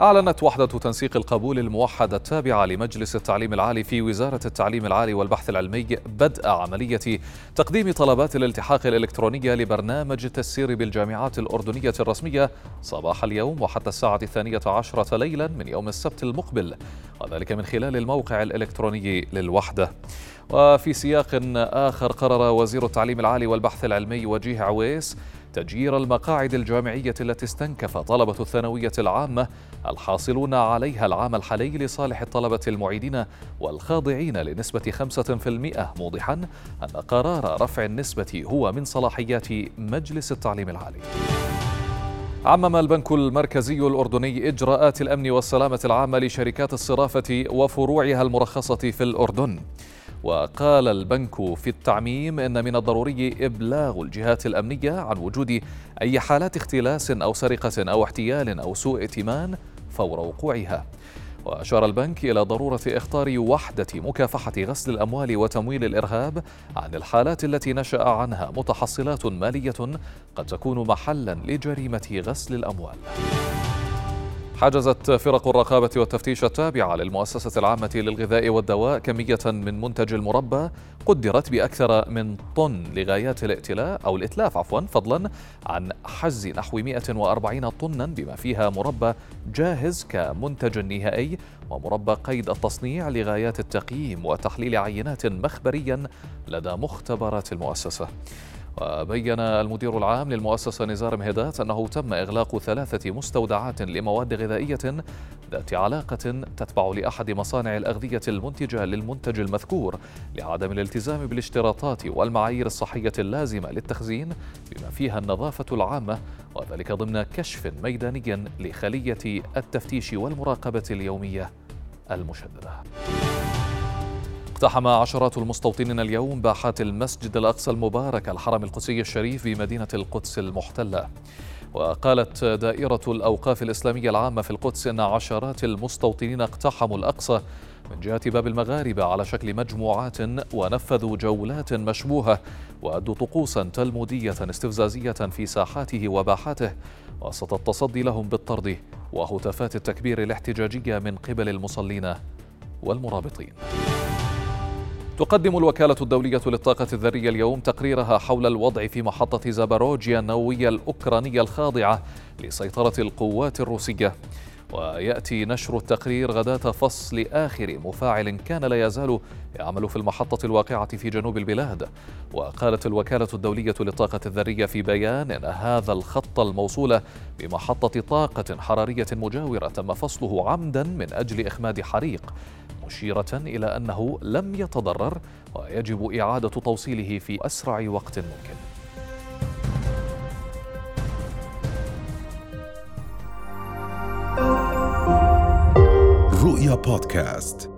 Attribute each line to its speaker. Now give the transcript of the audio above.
Speaker 1: أعلنت وحدة تنسيق القبول الموحدة التابعة لمجلس التعليم العالي في وزارة التعليم العالي والبحث العلمي بدء عملية تقديم طلبات الالتحاق الإلكترونية لبرنامج التسيير بالجامعات الأردنية الرسمية صباح اليوم وحتى الساعة الثانية عشرة ليلا من يوم السبت المقبل وذلك من خلال الموقع الإلكتروني للوحدة. وفي سياق آخر قرر وزير التعليم العالي والبحث العلمي وجيه عويس تجير المقاعد الجامعية التي استنكف طلبة الثانوية العامة الحاصلون عليها العام الحالي لصالح الطلبة المعيدين والخاضعين لنسبة 5% موضحا أن قرار رفع النسبة هو من صلاحيات مجلس التعليم العالي. عمم البنك المركزي الأردني إجراءات الأمن والسلامة العامة لشركات الصرافة وفروعها المرخصة في الأردن. وقال البنك في التعميم إن من الضروري إبلاغ الجهات الأمنية عن وجود أي حالات اختلاس أو سرقة أو احتيال أو سوء ائتمان فور وقوعها وأشار البنك إلى ضرورة إخطار وحدة مكافحة غسل الأموال وتمويل الإرهاب عن الحالات التي نشأ عنها متحصلات مالية قد تكون محلا لجريمة غسل الأموال. حجزت فرق الرقابة والتفتيش التابعة للمؤسسة العامة للغذاء والدواء كمية من منتج المربى قدرت بأكثر من طن لغايات الائتلاف أو الإتلاف عفوا فضلا عن حجز نحو 140 طنا بما فيها مربى جاهز كمنتج نهائي ومربى قيد التصنيع لغايات التقييم وتحليل عينات مخبريا لدى مختبرات المؤسسة. وبين المدير العام للمؤسسة نزار مهدات أنه تم إغلاق ثلاثة مستودعات لمواد غذائية ذات علاقة تتبع لأحد مصانع الأغذية المنتجة للمنتج المذكور لعدم الالتزام بالاشتراطات والمعايير الصحية اللازمة للتخزين بما فيها النظافة العامة وذلك ضمن كشف ميداني لخلية التفتيش والمراقبة اليومية المشددة. اقتحم عشرات المستوطنين اليوم باحات المسجد الأقصى المبارك الحرم القدسي الشريف في مدينة القدس المحتلة. وقالت دائرة الأوقاف الإسلامية العامة في القدس أن عشرات المستوطنين اقتحموا الأقصى من جهة باب المغاربة على شكل مجموعات ونفذوا جولات مشبوهة وأدوا طقوسا تلمودية استفزازية في ساحاته وباحاته. وسط التصدي لهم بالطرد وهتافات التكبير الاحتجاجية من قبل المصلين والمرابطين. تقدم الوكالة الدولية للطاقة الذرية اليوم تقريرها حول الوضع في محطة زاباروجيا النووية الأوكرانية الخاضعة لسيطرة القوات الروسية. ويأتي نشر التقرير غداة فصل آخر مفاعل كان لا يزال يعمل في المحطة الواقعة في جنوب البلاد. وقالت الوكالة الدولية للطاقة الذرية في بيان أن هذا الخط الموصول بمحطة طاقة حرارية مجاورة تم فصله عمدا من أجل إخماد حريق مشيرة إلى أنه لم يتضرر ويجب إعادة توصيله في أسرع وقت ممكن.
Speaker 2: رؤيا بودكاست